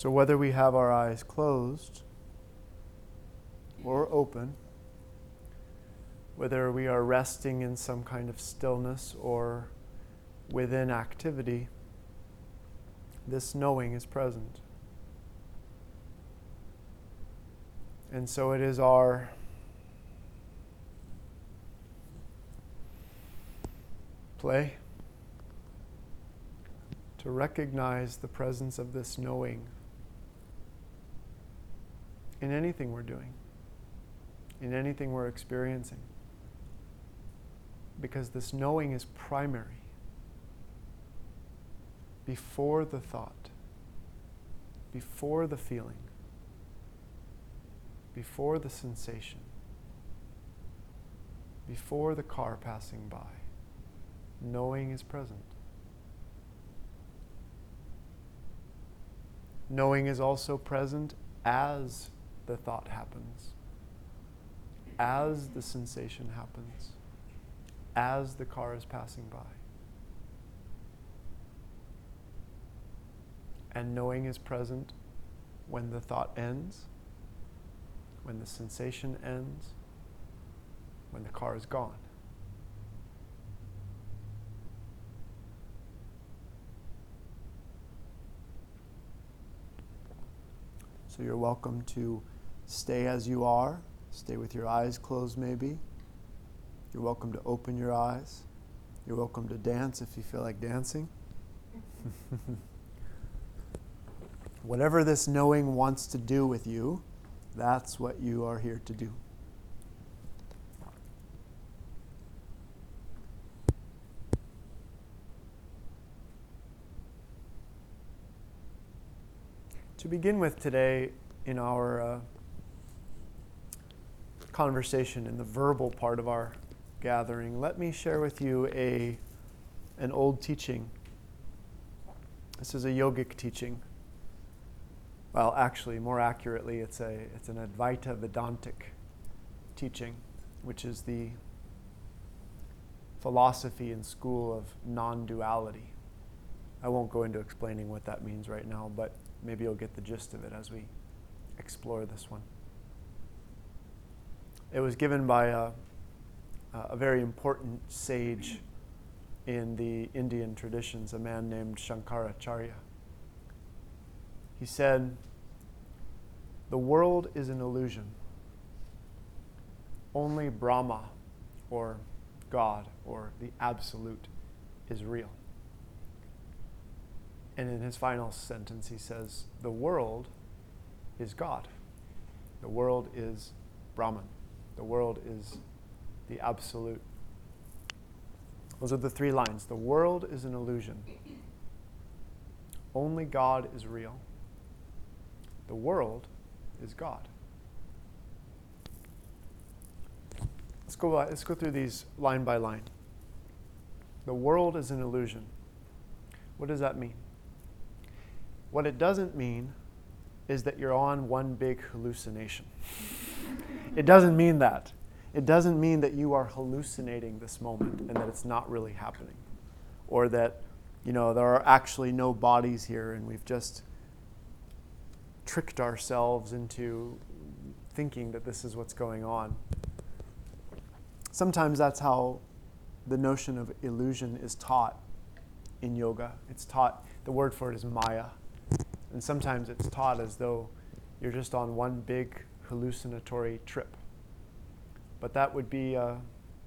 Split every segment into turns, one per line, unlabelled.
So, whether we have our eyes closed or open, whether we are resting in some kind of stillness or within activity, this knowing is present. And so it is our play to recognize the presence of this knowing in anything we're doing, in anything we're experiencing. Because this knowing is primary before the thought, before the feeling, before the sensation, before the car passing by. Knowing is present. Knowing is also present as the thought happens, as the sensation happens, as the car is passing by. And knowing is present when the thought ends, when the sensation ends, when the car is gone. So you're welcome to stay as you are, stay with your eyes closed, maybe. You're welcome to open your eyes. You're welcome to dance if you feel like dancing. Whatever this knowing wants to do with you, that's what you are here to do. To begin with today, in our uh, conversation, in the verbal part of our gathering, let me share with you a, an old teaching. This is a yogic teaching. Well, actually, more accurately, it's, a, it's an Advaita Vedantic teaching, which is the philosophy and school of non duality. I won't go into explaining what that means right now, but maybe you'll get the gist of it as we explore this one. It was given by a, a very important sage in the Indian traditions, a man named Shankaracharya. He said, The world is an illusion. Only Brahma, or God, or the Absolute, is real. And in his final sentence, he says, The world is God. The world is Brahman. The world is the Absolute. Those are the three lines. The world is an illusion. Only God is real. The world is God. Let's go, uh, let's go through these line by line. The world is an illusion. What does that mean? What it doesn't mean is that you're on one big hallucination. it doesn't mean that. It doesn't mean that you are hallucinating this moment and that it's not really happening. Or that, you know, there are actually no bodies here and we've just tricked ourselves into thinking that this is what's going on. Sometimes that's how the notion of illusion is taught in yoga. It's taught, the word for it is maya. And sometimes it's taught as though you're just on one big hallucinatory trip. But that would be uh,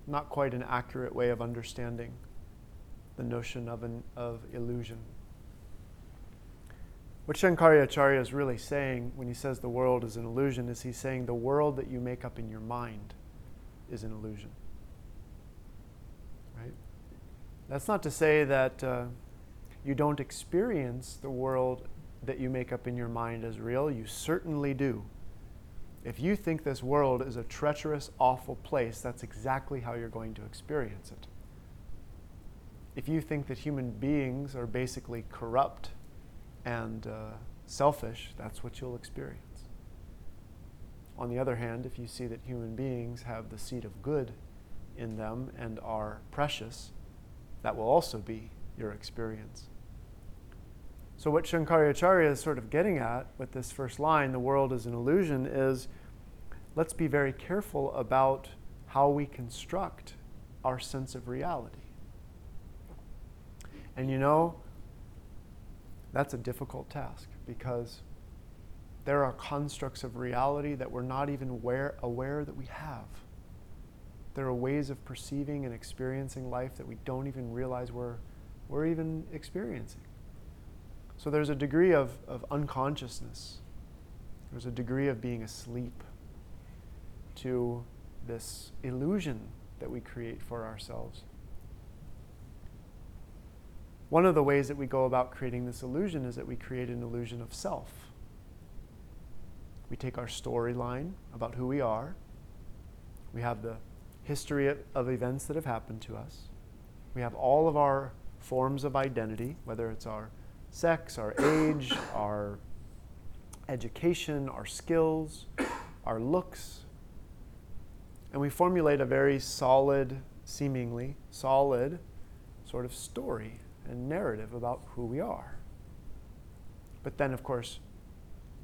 not quite an accurate way of understanding the notion of, an, of illusion. What Shankaracharya is really saying when he says the world is an illusion is he's saying the world that you make up in your mind is an illusion. Right? That's not to say that uh, you don't experience the world that you make up in your mind as real? You certainly do. If you think this world is a treacherous, awful place, that's exactly how you're going to experience it. If you think that human beings are basically corrupt and uh, selfish, that's what you'll experience. On the other hand, if you see that human beings have the seed of good in them and are precious, that will also be your experience. So, what Shankaracharya is sort of getting at with this first line, the world is an illusion, is let's be very careful about how we construct our sense of reality. And you know, that's a difficult task because there are constructs of reality that we're not even aware, aware that we have. There are ways of perceiving and experiencing life that we don't even realize we're, we're even experiencing. So there's a degree of, of unconsciousness, there's a degree of being asleep to this illusion that we create for ourselves. One of the ways that we go about creating this illusion is that we create an illusion of self. We take our storyline about who we are, we have the history of, of events that have happened to us, we have all of our forms of identity, whether it's our sex, our age, our education, our skills, our looks, and we formulate a very solid, seemingly solid sort of story and narrative about who we are. But then, of course,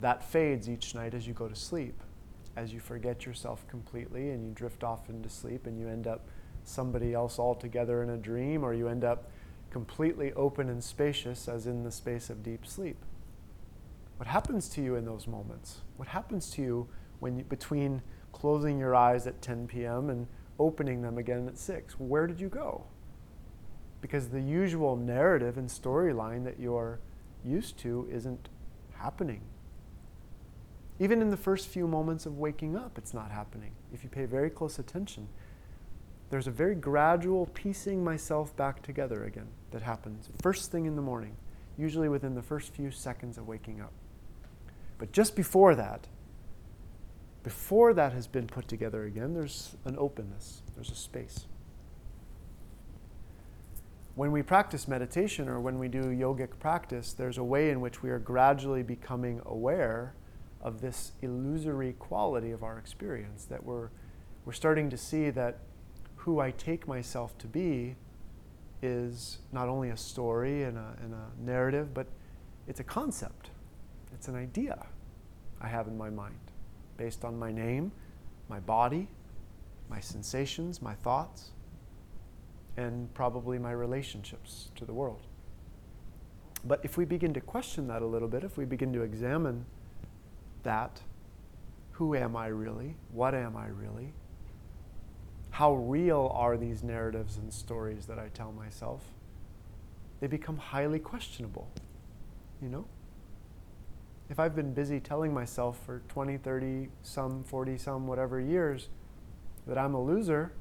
that fades each night as you go to sleep, as you forget yourself completely and you drift off into sleep and you end up somebody else altogether in a dream, or you end up completely open and spacious, as in the space of deep sleep. What happens to you in those moments? What happens to you when you, between closing your eyes at 10 p.m. and opening them again at 6. Where did you go? Because the usual narrative and storyline that you're used to isn't happening. Even in the first few moments of waking up, it's not happening. If you pay very close attention, there's a very gradual piecing myself back together again that happens first thing in the morning, usually within the first few seconds of waking up. But just before that, before that has been put together again, there's an openness, there's a space. When we practice meditation or when we do yogic practice, there's a way in which we are gradually becoming aware of this illusory quality of our experience, that we're, we're starting to see that who I take myself to be is not only a story and a, and a narrative, but it's a concept, it's an idea I have in my mind based on my name, my body, my sensations, my thoughts, and probably my relationships to the world. But if we begin to question that a little bit, if we begin to examine that, who am I really? What am I really? How real are these narratives and stories that I tell myself? They become highly questionable, you know? if I've been busy telling myself for 20, 30, some 40, some whatever years that I'm a loser,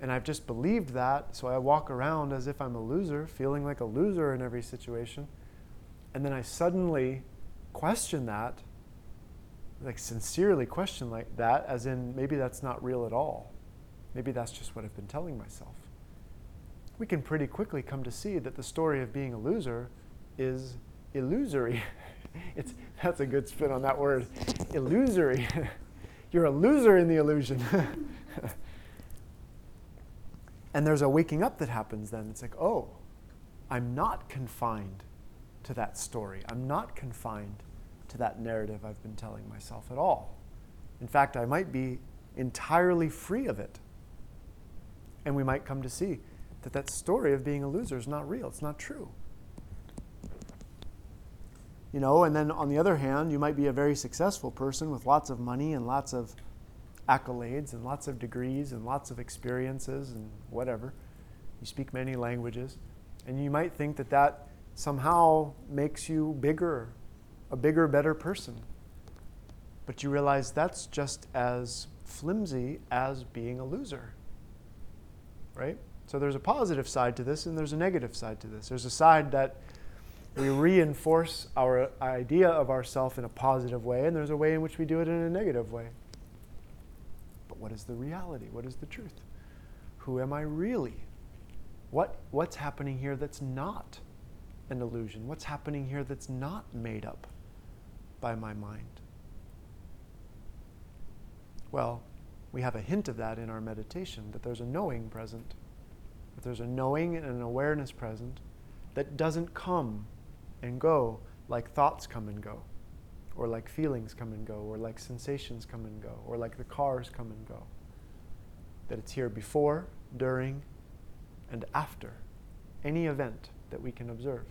and I've just believed that, so I walk around as if I'm a loser, feeling like a loser in every situation, and then I suddenly question that, like sincerely question like that, as in maybe that's not real at all. Maybe that's just what I've been telling myself. We can pretty quickly come to see that the story of being a loser is illusory. it's, that's a good spin on that word. Illusory. You're a loser in the illusion. and there's a waking up that happens then. It's like, oh, I'm not confined to that story. I'm not confined to that narrative I've been telling myself at all. In fact, I might be entirely free of it. And we might come to see that that story of being a loser is not real, it's not true you know and then on the other hand you might be a very successful person with lots of money and lots of accolades and lots of degrees and lots of experiences and whatever you speak many languages and you might think that that somehow makes you bigger a bigger better person but you realize that's just as flimsy as being a loser right so there's a positive side to this and there's a negative side to this there's a side that we reinforce our idea of ourself in a positive way, and there's a way in which we do it in a negative way. But what is the reality? What is the truth? Who am I really? What, what's happening here that's not an illusion? What's happening here that's not made up by my mind? Well, we have a hint of that in our meditation that there's a knowing present, that there's a knowing and an awareness present that doesn't come and go like thoughts come and go, or like feelings come and go, or like sensations come and go, or like the cars come and go. That it's here before, during, and after any event that we can observe.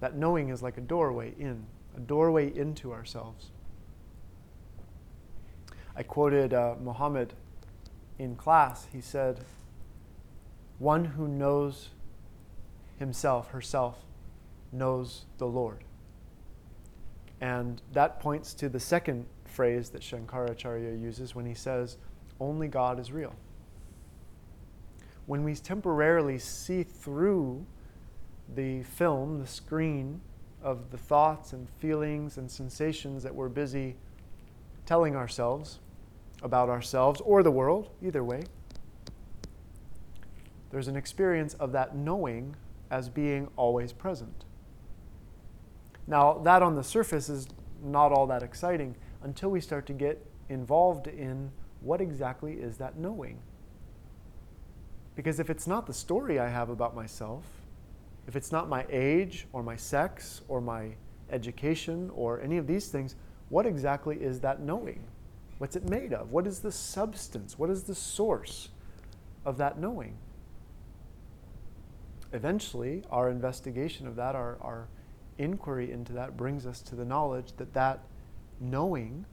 That knowing is like a doorway in, a doorway into ourselves. I quoted uh, Muhammad in class. He said, One who knows himself, herself, knows the Lord. And that points to the second phrase that Shankaracharya uses when he says, Only God is real. When we temporarily see through the film, the screen of the thoughts and feelings and sensations that we're busy telling ourselves about ourselves or the world, either way, there's an experience of that knowing as being always present. Now, that on the surface is not all that exciting until we start to get involved in what exactly is that knowing. Because if it's not the story I have about myself, if it's not my age or my sex or my education or any of these things, what exactly is that knowing? What's it made of? What is the substance? What is the source of that knowing? Eventually, our investigation of that, our, our inquiry into that, brings us to the knowledge that that knowing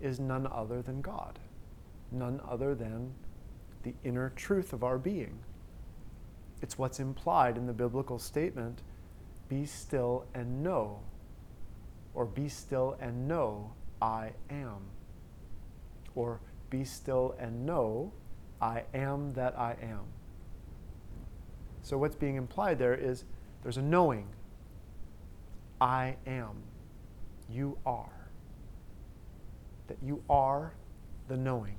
is none other than God, none other than the inner truth of our being. It's what's implied in the biblical statement be still and know, or be still and know I am, or be still and know I am that I am. So, what's being implied there is there's a knowing I am, you are. That you are the knowing.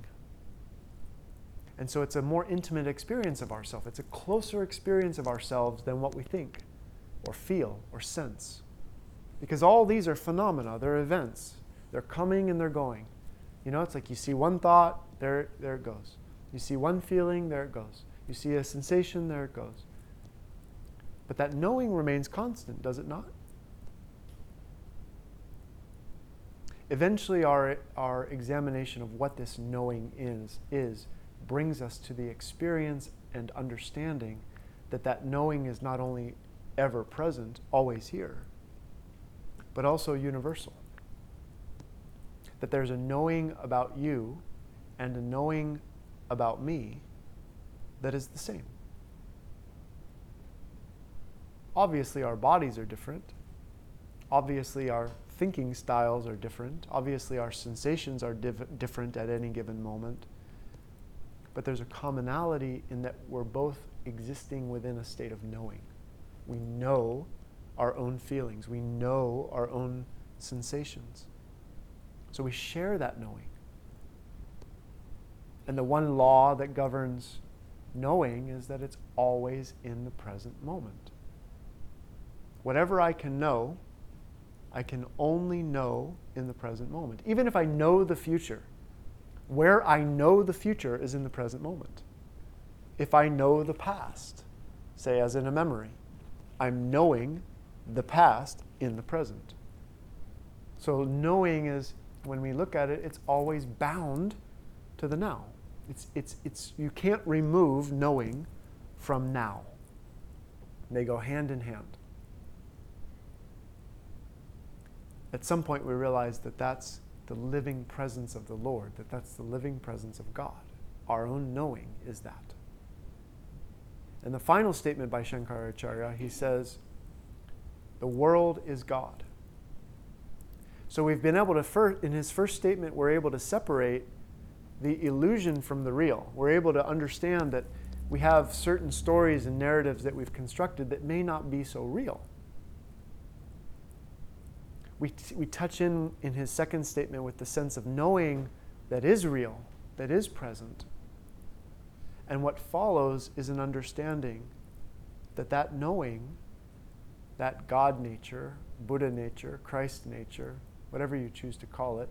And so it's a more intimate experience of ourselves. It's a closer experience of ourselves than what we think or feel or sense. Because all these are phenomena, they're events. They're coming and they're going. You know, it's like you see one thought, there, there it goes. You see one feeling, there it goes. You see a sensation, there it goes. But that knowing remains constant, does it not? Eventually, our, our examination of what this knowing is, is brings us to the experience and understanding that that knowing is not only ever present, always here, but also universal. That there's a knowing about you and a knowing about me that is the same. Obviously, our bodies are different. Obviously, our thinking styles are different. Obviously, our sensations are different at any given moment but there's a commonality in that we're both existing within a state of knowing. We know our own feelings, we know our own sensations. So we share that knowing. And the one law that governs knowing is that it's always in the present moment. Whatever I can know, I can only know in the present moment. Even if I know the future, where I know the future is in the present moment. If I know the past, say as in a memory, I'm knowing the past in the present. So knowing is when we look at it, it's always bound to the now. It's, it's, it's, you can't remove knowing from now. They go hand in hand. At some point, we realize that that's the living presence of the Lord, that that's the living presence of God. Our own knowing is that. And the final statement by Shankaracharya, he says, the world is God. So we've been able to, in his first statement, we're able to separate the illusion from the real. We're able to understand that we have certain stories and narratives that we've constructed that may not be so real we, t- we touch in in his second statement with the sense of knowing that is real, that is present. And what follows is an understanding that that knowing, that God nature, Buddha nature, Christ nature, whatever you choose to call it,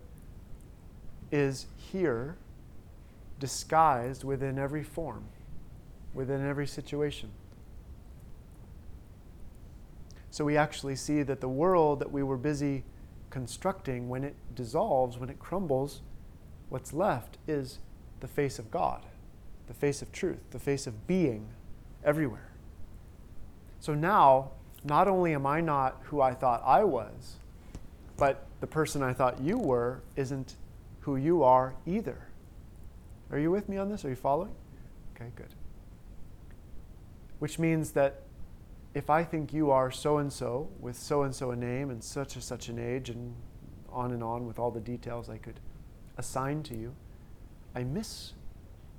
is here disguised within every form, within every situation. So we actually see that the world that we were busy constructing, when it dissolves, when it crumbles, what's left is the face of God, the face of truth, the face of being everywhere. So now, not only am I not who I thought I was, but the person I thought you were isn't who you are either. Are you with me on this? Are you following? Okay, good. Which means that if I think you are so and so with so and so a name and such and such an age and on and on with all the details I could assign to you, I miss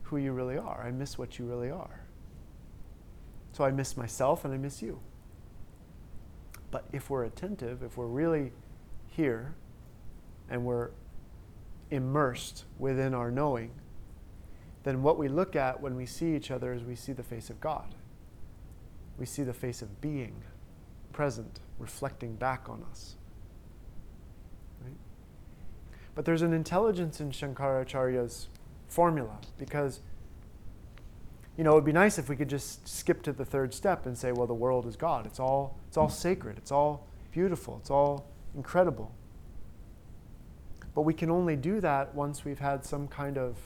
who you really are. I miss what you really are. So I miss myself and I miss you. But if we're attentive, if we're really here and we're immersed within our knowing, then what we look at when we see each other is we see the face of God. We see the face of being present, reflecting back on us. Right? But there's an intelligence in Shankaracharya's formula because you know, it would be nice if we could just skip to the third step and say, well, the world is God. It's all, it's all sacred. It's all beautiful. It's all incredible. But we can only do that once we've had some kind of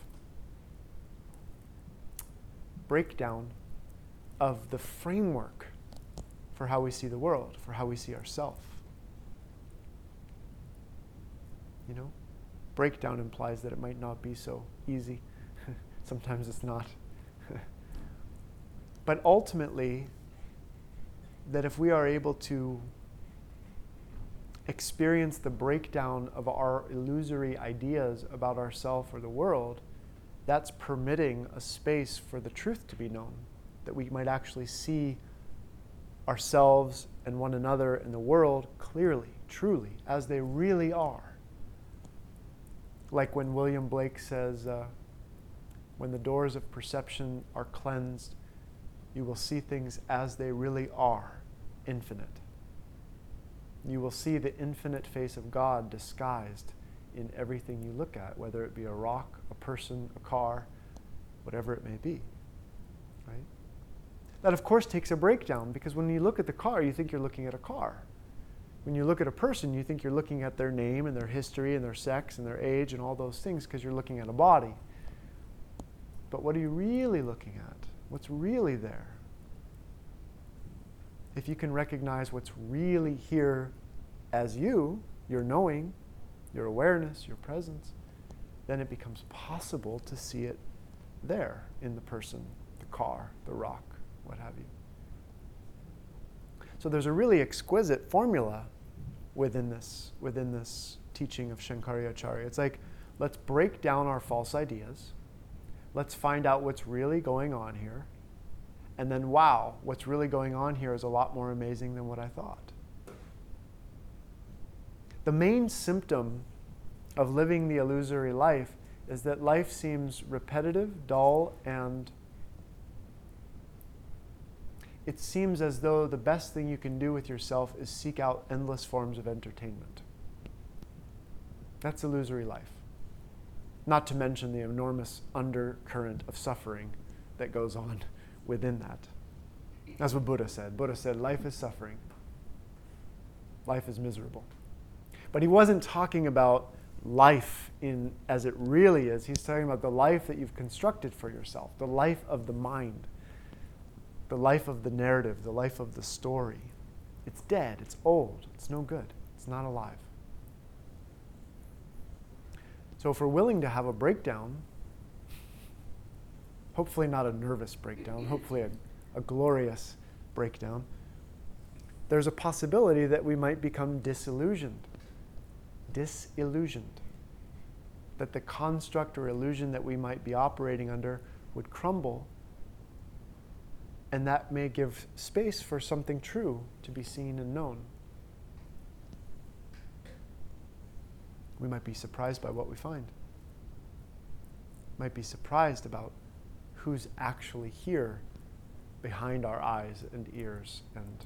breakdown of the framework for how we see the world, for how we see ourselves. You know, breakdown implies that it might not be so easy. Sometimes it's not. but ultimately, that if we are able to experience the breakdown of our illusory ideas about ourselves or the world, that's permitting a space for the truth to be known, that we might actually see ourselves and one another and the world clearly, truly, as they really are. Like when William Blake says, uh, when the doors of perception are cleansed, you will see things as they really are, infinite. You will see the infinite face of God disguised in everything you look at, whether it be a rock, a person, a car, whatever it may be. Right? That, of course, takes a breakdown because when you look at the car, you think you're looking at a car. When you look at a person, you think you're looking at their name and their history and their sex and their age and all those things because you're looking at a body. But what are you really looking at? What's really there? If you can recognize what's really here as you, your knowing, your awareness, your presence, then it becomes possible to see it there in the person, the car, the rock, what have you. So there's a really exquisite formula within this, within this teaching of Shankaracharya. It's like, let's break down our false ideas. Let's find out what's really going on here. And then, wow, what's really going on here is a lot more amazing than what I thought. The main symptom of living the illusory life is that life seems repetitive, dull, and it seems as though the best thing you can do with yourself is seek out endless forms of entertainment. That's illusory life. Not to mention the enormous undercurrent of suffering that goes on within that. That's what Buddha said. Buddha said, Life is suffering, life is miserable. But he wasn't talking about life in as it really is. He's talking about the life that you've constructed for yourself, the life of the mind, the life of the narrative, the life of the story. It's dead, it's old, it's no good, it's not alive. So if we're willing to have a breakdown, hopefully not a nervous breakdown, hopefully a, a glorious breakdown, there's a possibility that we might become disillusioned disillusioned. That the construct or illusion that we might be operating under would crumble, and that may give space for something true to be seen and known. We might be surprised by what we find. Might be surprised about who's actually here behind our eyes and ears and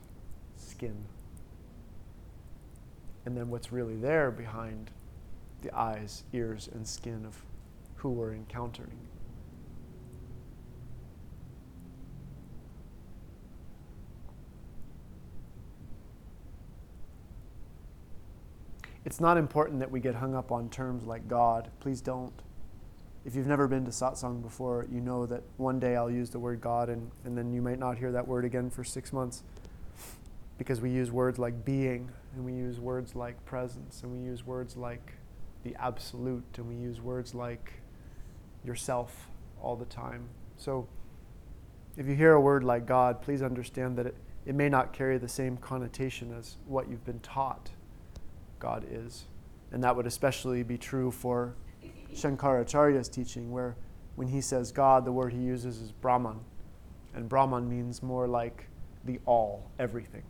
skin and then what's really there behind the eyes, ears, and skin of who we're encountering. It's not important that we get hung up on terms like God. Please don't. If you've never been to satsang before, you know that one day I'll use the word God, and, and then you might not hear that word again for six months because we use words like being, and we use words like presence, and we use words like the absolute, and we use words like yourself all the time. So if you hear a word like God, please understand that it, it may not carry the same connotation as what you've been taught God is. And that would especially be true for Shankaracharya's teaching, where when he says God, the word he uses is Brahman. And Brahman means more like the all, everything.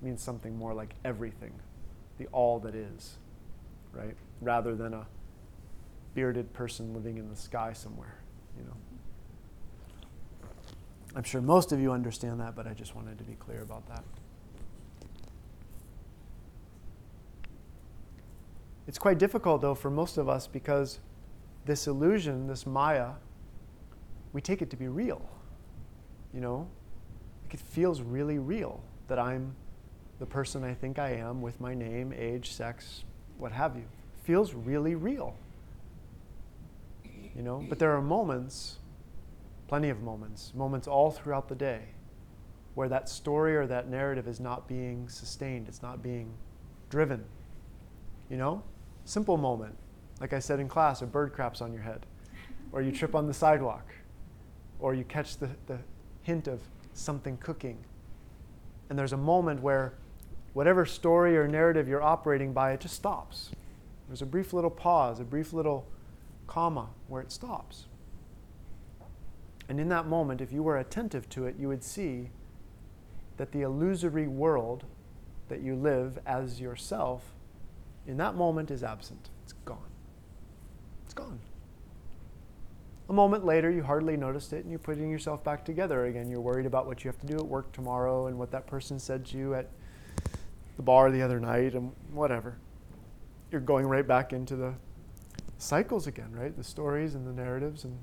It means something more like everything, the all that is, right? Rather than a bearded person living in the sky somewhere, you know. I'm sure most of you understand that, but I just wanted to be clear about that. It's quite difficult, though, for most of us because this illusion, this Maya, we take it to be real. You know? It feels really real that I'm the person I think I am with my name, age, sex, what have you. It feels really real. You know? But there are moments, plenty of moments, moments all throughout the day, where that story or that narrative is not being sustained, it's not being driven. You know? Simple moment. Like I said in class, a bird craps on your head, or you trip on the sidewalk, or you catch the, the hint of something cooking. And there's a moment where whatever story or narrative you're operating by, it just stops. There's a brief little pause, a brief little comma where it stops. And in that moment, if you were attentive to it, you would see that the illusory world that you live as yourself in that moment is absent. It's gone. It's gone. A moment later, you hardly noticed it and you're putting yourself back together again. You're worried about what you have to do at work tomorrow and what that person said to you at the bar the other night and whatever. You're going right back into the cycles again, right? The stories and the narratives and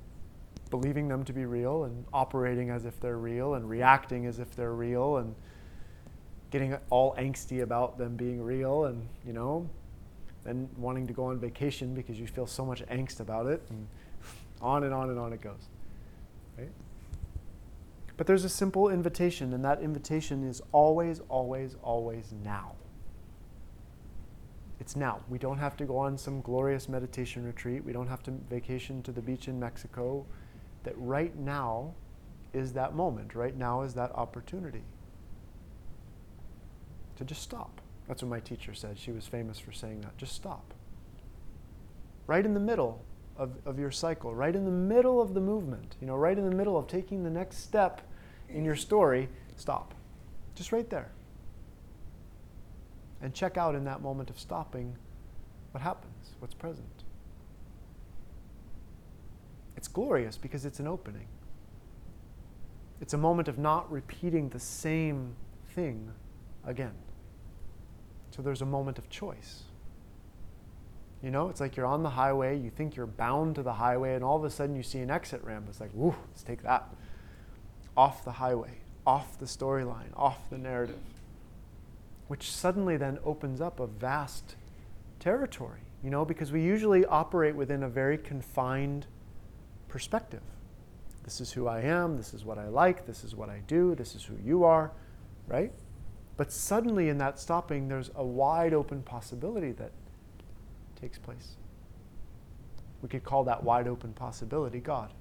believing them to be real and operating as if they're real and reacting as if they're real and getting all angsty about them being real and, you know, then wanting to go on vacation because you feel so much angst about it, mm. and on and on and on it goes. Right? But there's a simple invitation, and that invitation is always, always, always now. It's now. We don't have to go on some glorious meditation retreat. We don't have to vacation to the beach in Mexico. That right now is that moment. Right now is that opportunity to just stop. That's what my teacher said. She was famous for saying that. Just stop. Right in the middle of, of your cycle, right in the middle of the movement, you know, right in the middle of taking the next step in your story, stop. Just right there. And check out in that moment of stopping what happens, what's present. It's glorious because it's an opening. It's a moment of not repeating the same thing again. So there's a moment of choice. You know, it's like you're on the highway, you think you're bound to the highway, and all of a sudden you see an exit ramp. It's like, whoo, let's take that. Off the highway, off the storyline, off the narrative, which suddenly then opens up a vast territory, you know, because we usually operate within a very confined perspective. This is who I am, this is what I like, this is what I do, this is who you are, right? But suddenly, in that stopping, there's a wide open possibility that takes place. We could call that wide open possibility God.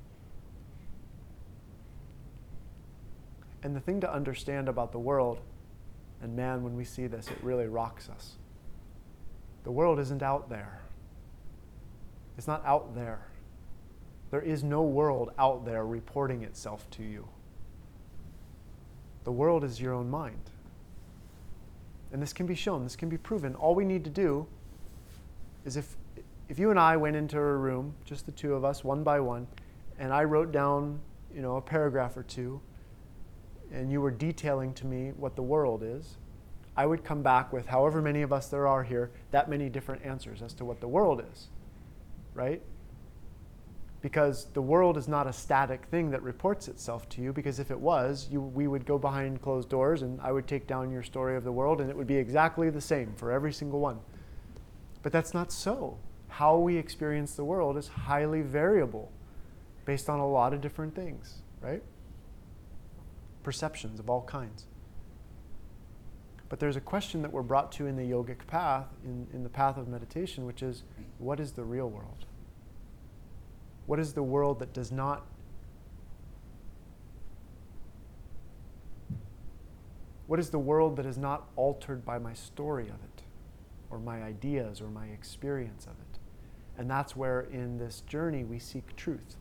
And the thing to understand about the world, and man, when we see this, it really rocks us. The world isn't out there. It's not out there. There is no world out there reporting itself to you. The world is your own mind. And this can be shown, this can be proven. All we need to do is if, if you and I went into a room, just the two of us, one by one, and I wrote down you know, a paragraph or two, and you were detailing to me what the world is, I would come back with however many of us there are here, that many different answers as to what the world is. Right? Because the world is not a static thing that reports itself to you because if it was you, we would go behind closed doors and i would take down your story of the world and it would be exactly the same for every single one But that's not so. How we experience the world is highly variable based on a lot of different things, right? Perceptions of all kinds. But there's a question that we're brought to in the yogic path, in, in the path of meditation, which is what is the real world? What is the world that does not What is the world that is not altered by my story of it, or my ideas, or my experience of it? And that's where in this journey we seek truth.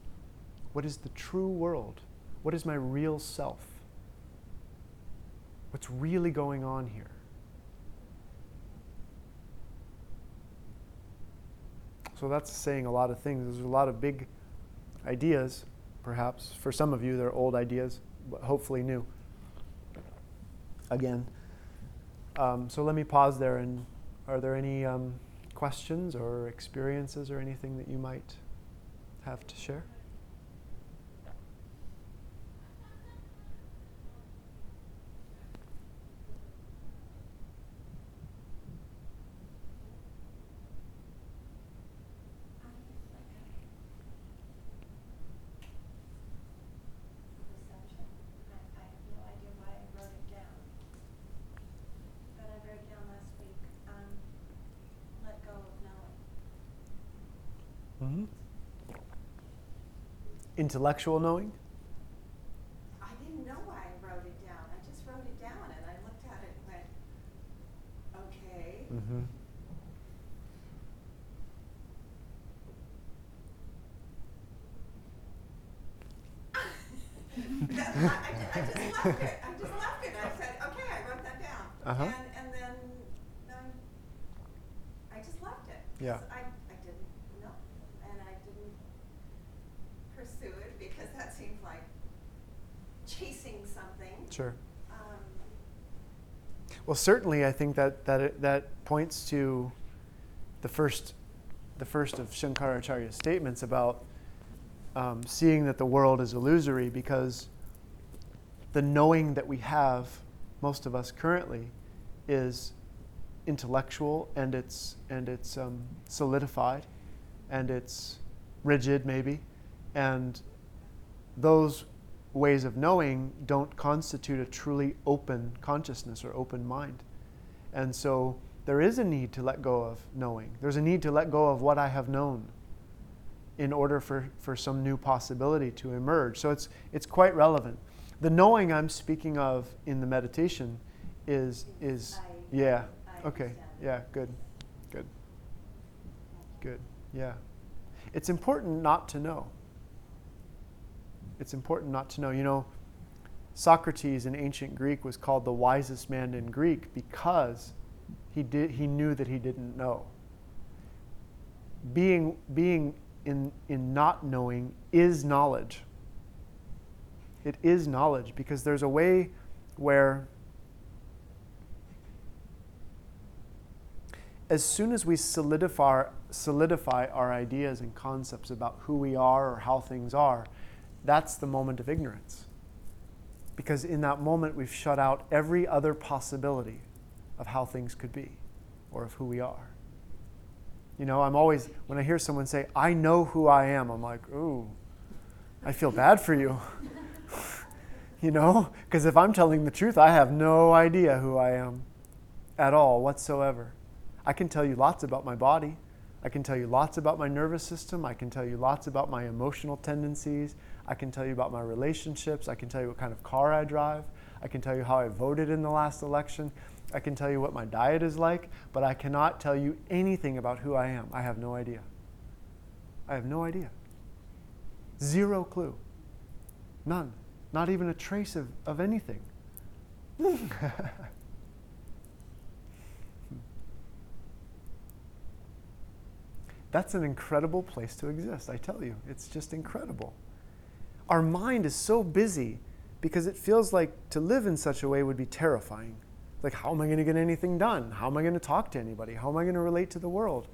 What is the true world? What is my real self? What's really going on here? So that's saying a lot of things. There's a lot of big ideas, perhaps. For some of you, they're old ideas, but hopefully new again. Um, so let me pause there. And are there any um, questions or experiences or anything that you might have to share? Intellectual knowing?
I didn't know why I wrote it down. I just wrote it down and I looked at it and went, okay. Mm-hmm. I, I, just left it. I just left it. I said, okay, I wrote that down. Uh-huh. And, and then I just left it.
Yeah.
I
Sure. Um, well, certainly, I think that that that points to the first the first of Shankaracharya's statements about um, seeing that the world is illusory, because the knowing that we have, most of us currently, is intellectual and it's and it's um, solidified, and it's rigid maybe, and those ways of knowing don't constitute a truly open consciousness or open mind. And so there is a need to let go of knowing. There's a need to let go of what I have known in order for, for some new possibility to emerge. So it's, it's quite relevant. The knowing I'm speaking of in the meditation is, is I, yeah, I okay, yeah, good, good, good, yeah. It's important not to know it's important not to know. You know, Socrates in ancient Greek was called the wisest man in Greek because he, did, he knew that he didn't know. Being, being in, in not knowing is knowledge. It is knowledge because there's a way where, as soon as we solidify, solidify our ideas and concepts about who we are or how things are, that's the moment of ignorance. Because in that moment, we've shut out every other possibility of how things could be or of who we are. You know, I'm always, when I hear someone say, I know who I am, I'm like, ooh, I feel bad for you. you know, because if I'm telling the truth, I have no idea who I am at all whatsoever. I can tell you lots about my body. I can tell you lots about my nervous system. I can tell you lots about my emotional tendencies. I can tell you about my relationships. I can tell you what kind of car I drive. I can tell you how I voted in the last election. I can tell you what my diet is like, but I cannot tell you anything about who I am. I have no idea. I have no idea. Zero clue. None. Not even a trace of, of anything. That's an incredible place to exist, I tell you. It's just incredible our mind is so busy because it feels like to live in such a way would be terrifying. Like, how am I going to get anything done? How am I going to talk to anybody? How am I going to relate to the world?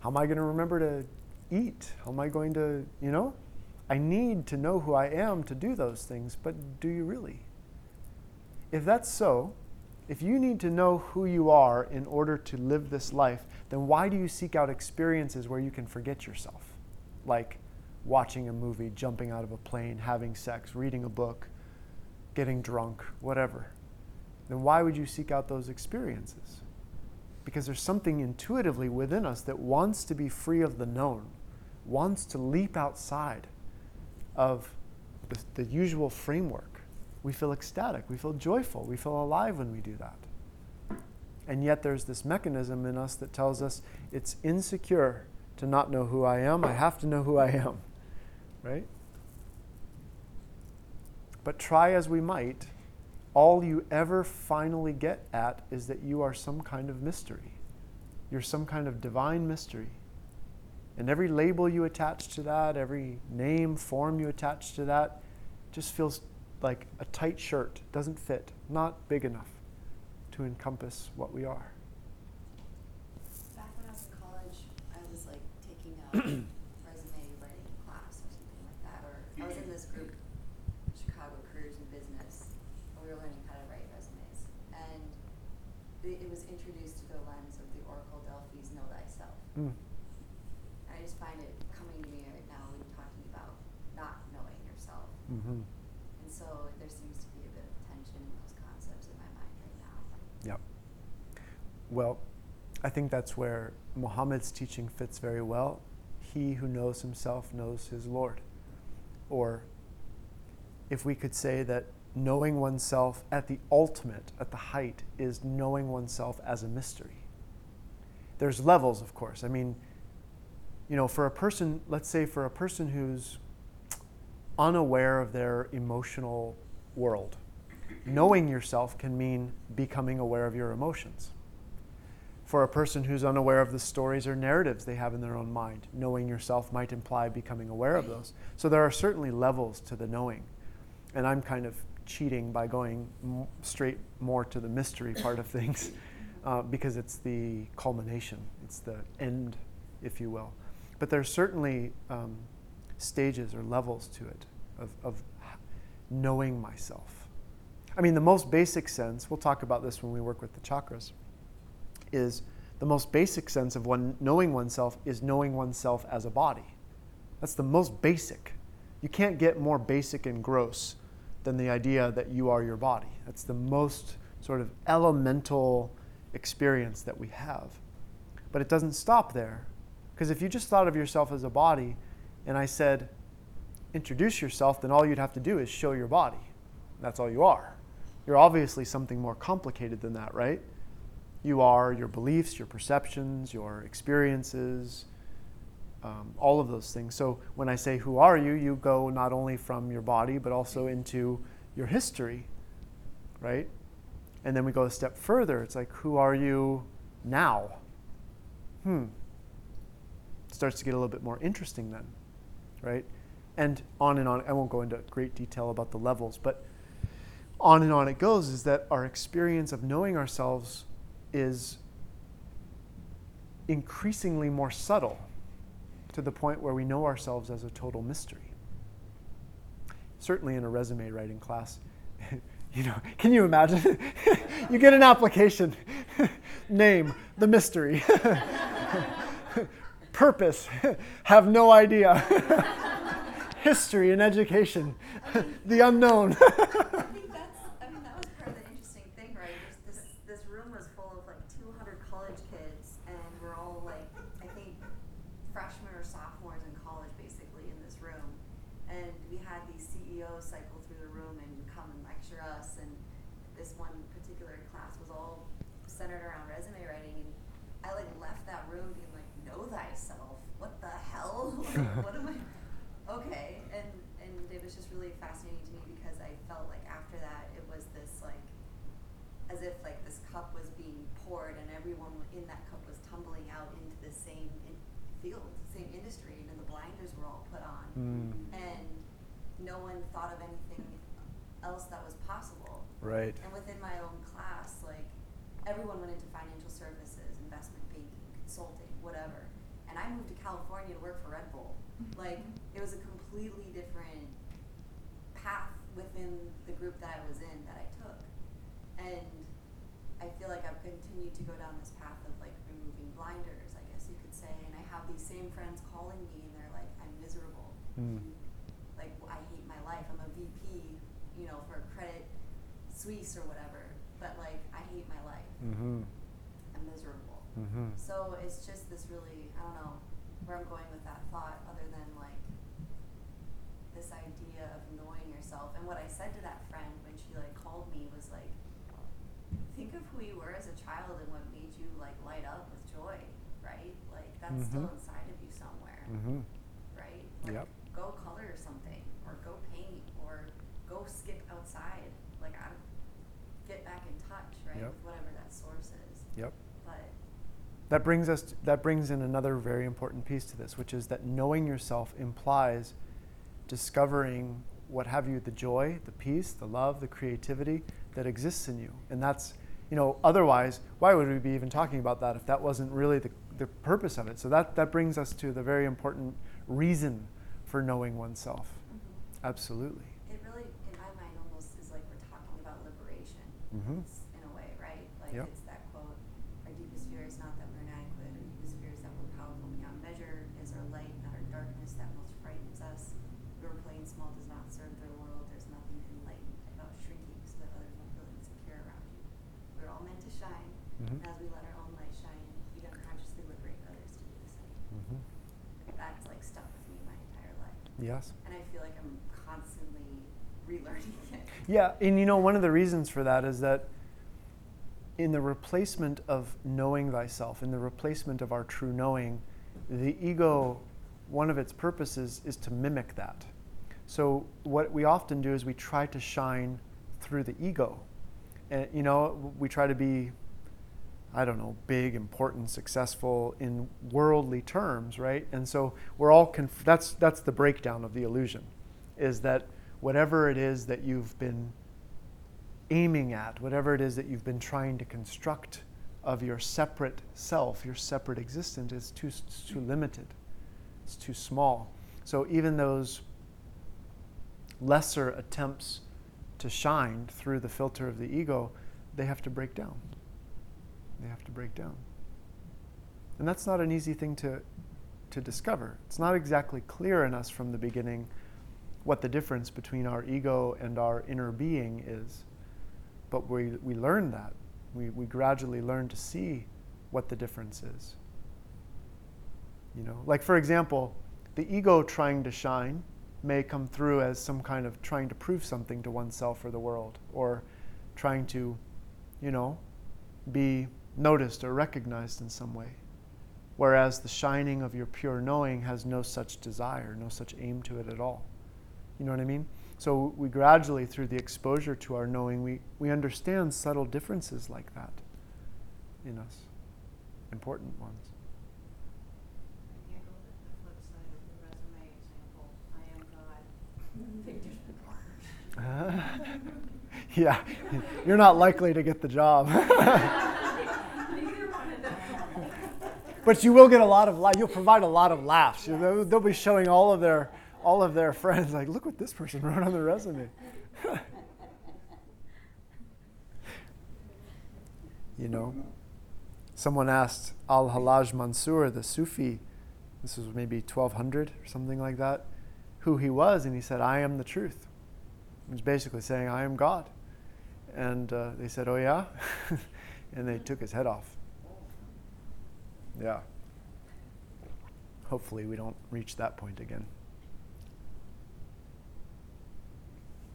How am I going to remember to eat? How am I going to, you know? I need to know who I am to do those things, but do you really? If that's so, If you need to know who you are in order to live this life, then why do you seek out experiences where you can forget yourself? Like watching a movie, jumping out of a plane, having sex, reading a book, getting drunk, whatever. Then why would you seek out those experiences? Because there's something intuitively within us that wants to be free of the known, wants to leap outside of the, the usual framework. We feel ecstatic, we feel joyful, we feel alive when we do that. And yet there's this mechanism in us that tells us it's insecure to not know who I am. I have to know who I am. Right? But try as we might, all you ever finally get at is that you are some kind of mystery. You're some kind of divine mystery. And every label you attach to that, every name, form you attach to that, just feels like a tight shirt, doesn't fit, not big enough to encompass what we are.
Back when I was in college, I was like taking resume writing class or something like that, or I was in this group, Chicago Careers in Business, and we were learning how to write resumes. And it, it was introduced through the lens of the Oracle Delphi's Know Thyself.
Mm.
I just find it coming to me right now when you're talking about not knowing yourself.
Mm-hmm.
And so there seems to be a bit of tension in those concepts in my mind right now.
Yep. Well, I think that's where Muhammad's teaching fits very well. He who knows himself knows his Lord. Or if we could say that knowing oneself at the ultimate, at the height, is knowing oneself as a mystery. There's levels, of course. I mean, you know, for a person, let's say for a person who's unaware of their emotional world, knowing yourself can mean becoming aware of your emotions. For a person who's unaware of the stories or narratives they have in their own mind, knowing yourself might imply becoming aware of those. So there are certainly levels to the knowing. And I'm kind of cheating by going straight more to the mystery part of things uh, because it's the culmination, it's the end, if you will. But there's certainly um, stages or levels to it of, of knowing myself. I mean, the most basic sense, we'll talk about this when we work with the chakras, is the most basic sense of one knowing oneself is knowing oneself as a body. That's the most basic. You can't get more basic and gross than the idea that you are your body. That's the most sort of elemental experience that we have. But it doesn't stop there. Because if you just thought of yourself as a body and I said, introduce yourself, then all you'd have to do is show your body. That's all you are. You're obviously something more complicated than that, right? You are your beliefs, your perceptions, your experiences, um, all of those things. So when I say, Who are you? you go not only from your body, but also into your history, right? And then we go a step further. It's like, Who are you now? Hmm. It starts to get a little bit more interesting then, right? And on and on. I won't go into great detail about the levels, but on and on it goes is that our experience of knowing ourselves is increasingly more subtle to the point where we know ourselves as a total mystery. Certainly in a resume writing class, you know, can you imagine? you get an application, name, the mystery, purpose, have no idea, history and education, the unknown.
I think that's, I mean, that was part of the interesting thing, right? There's this, this room was full of like 200 college kids, and we're all like, I think, freshmen or sophomores in college basically in this room. And we had these CEOs cycle through the room and come and lecture us. And this one particular class was all centered around resume writing. And I like left that room being like, know thyself. What the hell? like, what am I? Okay. And and it was just really fascinating to me because I felt like after that it was this like as if like this cup was being poured and everyone in that cup was tumbling out into the same in- field, same industry, and then the blinders were all put on,
Mm,
and no one thought of anything else that was possible.
right.
And within my own class, like everyone went into financial services, investment banking, consulting, whatever. And I moved to California to work for Red Bull. Like it was a completely different path within the group that I was in that I took. And I feel like I've continued to go down this path of like removing blinders, I guess you could say. And I have these same friends calling me and they're like, I'm miserable.
Mm.
Like, I hate my life. I'm a VP, you know, for Credit Suisse or whatever. But like, I hate my life.
Mm-hmm.
I'm miserable.
Mm-hmm.
So it's just this really, I don't know where I'm going with that thought, other than like this idea of knowing yourself. And what I said to that friend when she like called me was like, think of who you were as a child and what made you like light up with joy, right? Like that's still
Mhm.
inside of you somewhere,
Mm-hmm.
right? Like,
Yep.
Go color something, or go paint, or go skip outside. Like I get back in touch, right,
Yep.
with whatever that source is.
Yep.
But
That brings us. that brings in another very important piece to this, which is that knowing yourself implies discovering what have you the joy, the peace, the love, the creativity that exists in you, and that's you know otherwise why would we be even talking about that if that wasn't really the, the purpose of it? So that that brings us to the very important reason for knowing oneself. Absolutely.
It really, in my mind, almost is like we're talking about liberation
Mhm.
in a way, right? Like
Yep.
it's that quote: "Our deepest fear is not that we're inadequate. Our deepest fear is that we're powerful beyond measure. Is our light, not our darkness, that most frightens us. We were playing small does not serve their world. There's nothing enlightened about shrinking so that others won't feel insecure around you. We're all meant to shine,
Mhm.
and as we let our own light shine, we unconsciously liberate others to do the same."
Mm-hmm.
That's like stuck with me my entire life,
Yes.
and I feel like I'm constantly relearning it.
Yeah, and you know, one of the reasons for that is that in the replacement of knowing thyself, in the replacement of our true knowing, the ego, one of its purposes is to mimic that. So, what we often do is we try to shine through the ego. And, you know, we try to be, I don't know, big, important, successful in worldly terms, right? And so we're all, conf- that's, that's the breakdown of the illusion, is that whatever it is that you've been aiming at, whatever it is that you've been trying to construct of your separate self, your separate existence, is too, too limited. It's too small. So even those lesser attempts to shine through the filter of the ego, they have to break down. They have to break down. And that's not an easy thing to, to discover. It's not exactly clear in us from the beginning what the difference between our ego and our inner being is. But we, we learn that. We, we gradually learn to see what the difference is. You know, like for example, the ego trying to shine may come through as some kind of trying to prove something to oneself or the world, or trying to, you know, be noticed or recognized in some way. Whereas the shining of your pure knowing has no such desire, no such aim to it at all. You know what I mean? So we gradually, through the exposure to our knowing, we, we understand subtle differences like that in us, important ones.
I giggled at the flip side of the resume example. I am God. Pictures
yeah, you're not likely to get the job.
Neither one of them.
But you will get a lot of la- you'll provide a lot of laughs. Know, they'll, they'll be showing all of their all of their friends like, look what this person wrote on their resume. you know, someone asked Al Hallaj Mansur, the Sufi, this was maybe 1200 or something like that, who he was, and he said, "I am the truth." Was basically saying, "I am God." And uh, they said, "Oh yeah," and they took his head off. Yeah. Hopefully, we don't reach that point again.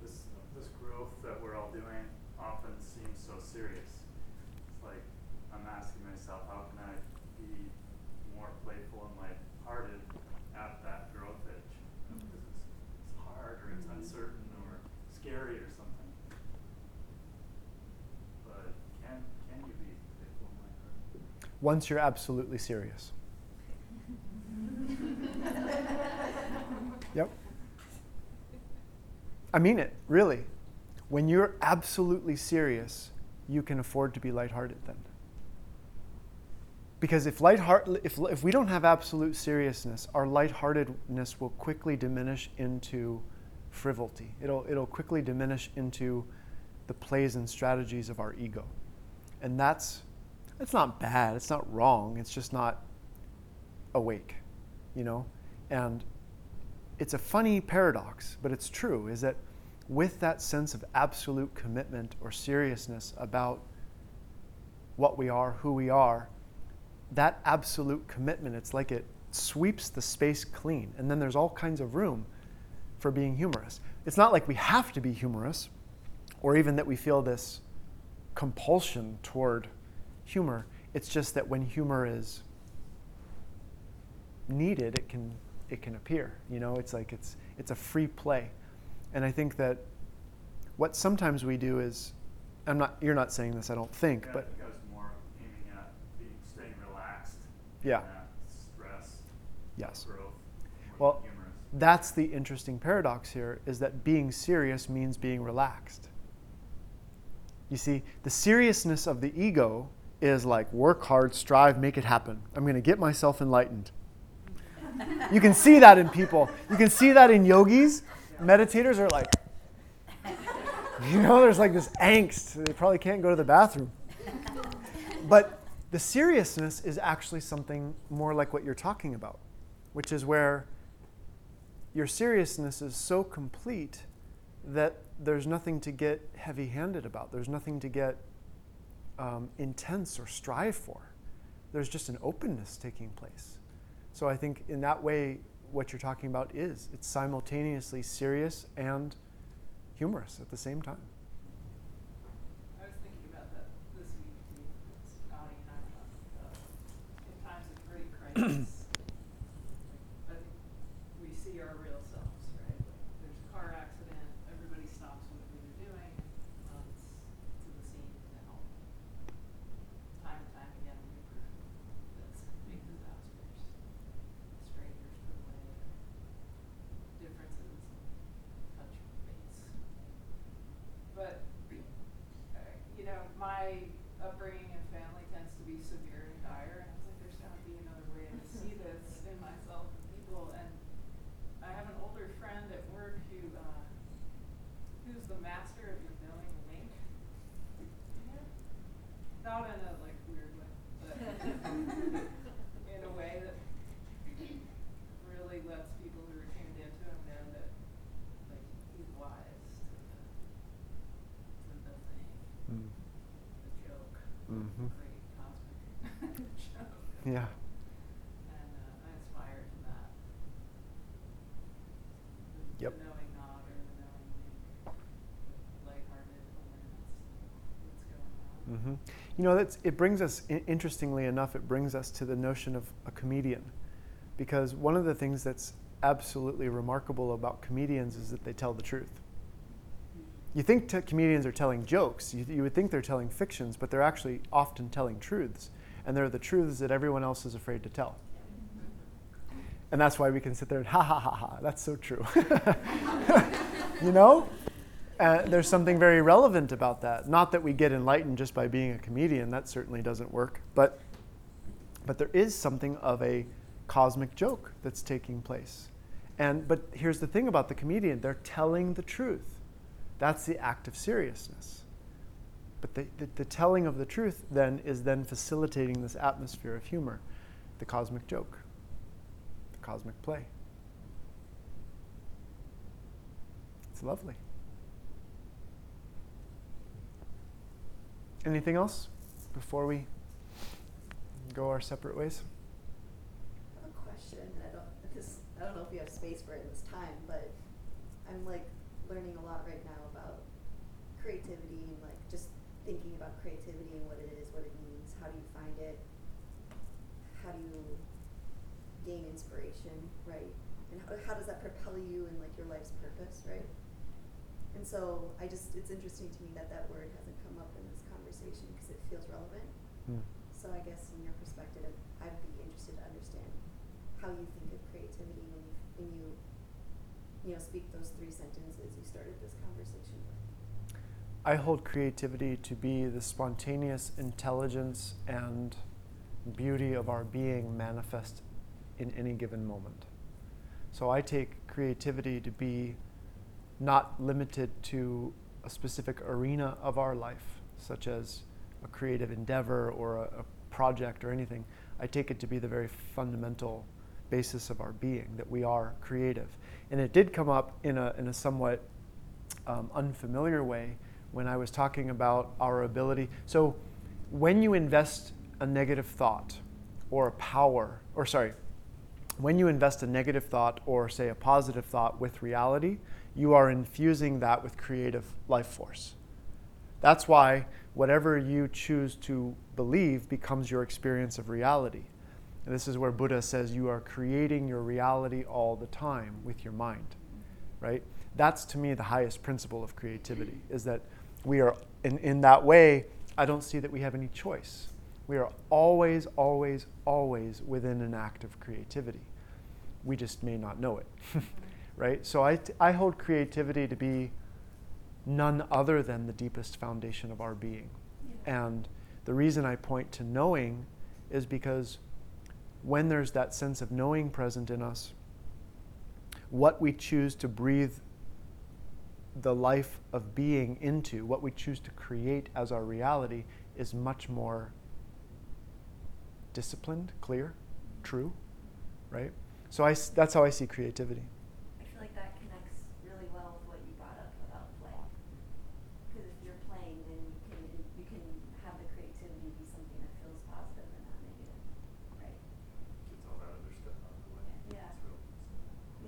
This, this growth that we're all doing often seems so serious. It's like I'm asking myself, how can I be more playful and lighthearted at that growth edge? You know, Because it's, it's hard or it's uncertain or scary or something. But can, can you be playful and lighthearted?
Once you're absolutely serious. Yep. I mean it, really. When you're absolutely serious, you can afford to be lighthearted then. Because if, lightheart- if, if we don't have absolute seriousness, our lightheartedness will quickly diminish into frivolity. It'll, it'll quickly diminish into the plays and strategies of our ego. And that's it's not bad, it's not wrong, it's just not awake, you know? And it's a funny paradox, but it's true, is that with that sense of absolute commitment or seriousness about what we are, who we are, that absolute commitment, it's like it sweeps the space clean. And then there's all kinds of room for being humorous. It's not like we have to be humorous, or even that we feel this compulsion toward humor. It's just that when humor is needed, it can it can appear. You know, it's like it's it's a free play, and I think that what sometimes we do is, I'm not. You're not saying this, I don't think,
Yeah,
but
I think I more aiming at being, staying relaxed.
Yeah.
stress.
yes.
Growth.
Well,
humorous.
that's the interesting paradox here is that being serious means being relaxed. You see, the seriousness of the ego is like work hard, strive, make it happen. I'm going to get myself enlightened. You can see that in people. You can see that in yogis. Meditators are like, you know, there's like this angst. They probably can't go to the bathroom. But the seriousness is actually something more like what you're talking about, which is where your seriousness is so complete that there's nothing to get heavy handed about. There's nothing to get um, intense or strive for. There's just an openness taking place. So I think in that way, what you're talking about is it's simultaneously serious and humorous at the same time.
I was thinking about that this week too. It's Audie and I were talking about in times of great crisis. I think we see our real selves, right? Like there's a car accident, everybody stops what they're doing, and runs to the scene to help. Time and time again, we prove that some big disasters, strangers put away, differences, touch base. But uh, you know, my upbringing and family tends to be severe and dire, and I was like, there's got to be another way to see this in myself and people. And I have an older friend at work who, uh, who's the master of the knowing wink. Yeah. Not in a like weird way, but in a way that really lets people who are tuned into him know that like he's wise to the to the thing, the joke,
Mhm.
great cosmic joke.
Yeah.
And uh, I aspire to that. The,
Yep.
the knowing nod or the knowing wink, the lighthearted awareness of what's going on.
hmm You know, that's, it brings us, i- interestingly enough, it brings us to the notion of a comedian. Because one of the things that's absolutely remarkable about comedians is that they tell the truth. You think t- comedians are telling jokes, you, you would think they're telling fictions, but they're actually often telling truths. And they're the truths that everyone else is afraid to tell. And that's why we can sit there and ha ha ha ha, that's so true. you know? Uh, there's something very relevant about that. Not that we get enlightened just by being a comedian, that certainly doesn't work. But, but there is something of a cosmic joke that's taking place. And, but here's the thing about the comedian they're telling the truth. That's the act of seriousness. But the, the, the telling of the truth then is then facilitating this atmosphere of humor, the cosmic joke, the cosmic play. It's lovely. Anything else before we go our separate ways?
I have a question. I don't this I don't know if you have space for it in this time, but I'm like learning a lot right now about creativity and like just thinking about creativity and what it is, what it means, how do you find it, how do you gain inspiration, right? And how, how does that propel you in like your life's purpose, right? And so I just it's interesting to me that that word hasn't come up in this conversation because it feels relevant.
Hmm.
So I guess in your perspective, I'd be interested to understand how you think of creativity when you when you you know speak those three sentences you started this conversation with.
I hold creativity to be the spontaneous intelligence and beauty of our being manifest in any given moment. So I take creativity to be not limited to a specific arena of our life, such as a creative endeavor or a, a project or anything. I take it to be the very fundamental basis of our being that we are creative. And it did come up in a, in a somewhat um, unfamiliar way when I was talking about our ability. So, when you invest a negative thought or a power, or sorry, when you invest a negative thought or say a positive thought with reality, you are infusing that with creative life force. That's why whatever you choose to believe becomes your experience of reality. And this is where Buddha says you are creating your reality all the time with your mind, right? That's to me the highest principle of creativity is that we are in, in that way, I don't see that we have any choice. We are always, always, always within an act of creativity. We just may not know it, right? So I, t- I hold creativity to be none other than the deepest foundation of our being. And the reason I point to knowing is because when there's that sense of knowing present in us, what we choose to breathe the life of being into, what we choose to create as our reality, is much more disciplined, clear, true, right? So I s that's how I see creativity.
I feel like that connects really well with what you brought up about play. Because if you're playing, then you can you can have the creativity be something that feels positive and not negative, right?
Gets all that other stuff out of the way.
Yeah.
It's real.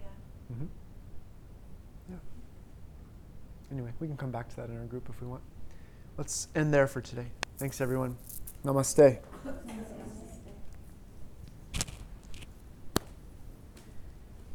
Yeah.
hmm Yeah. Anyway, we can come back to that in our group if we want. Let's end there for today. Thanks, everyone. Namaste.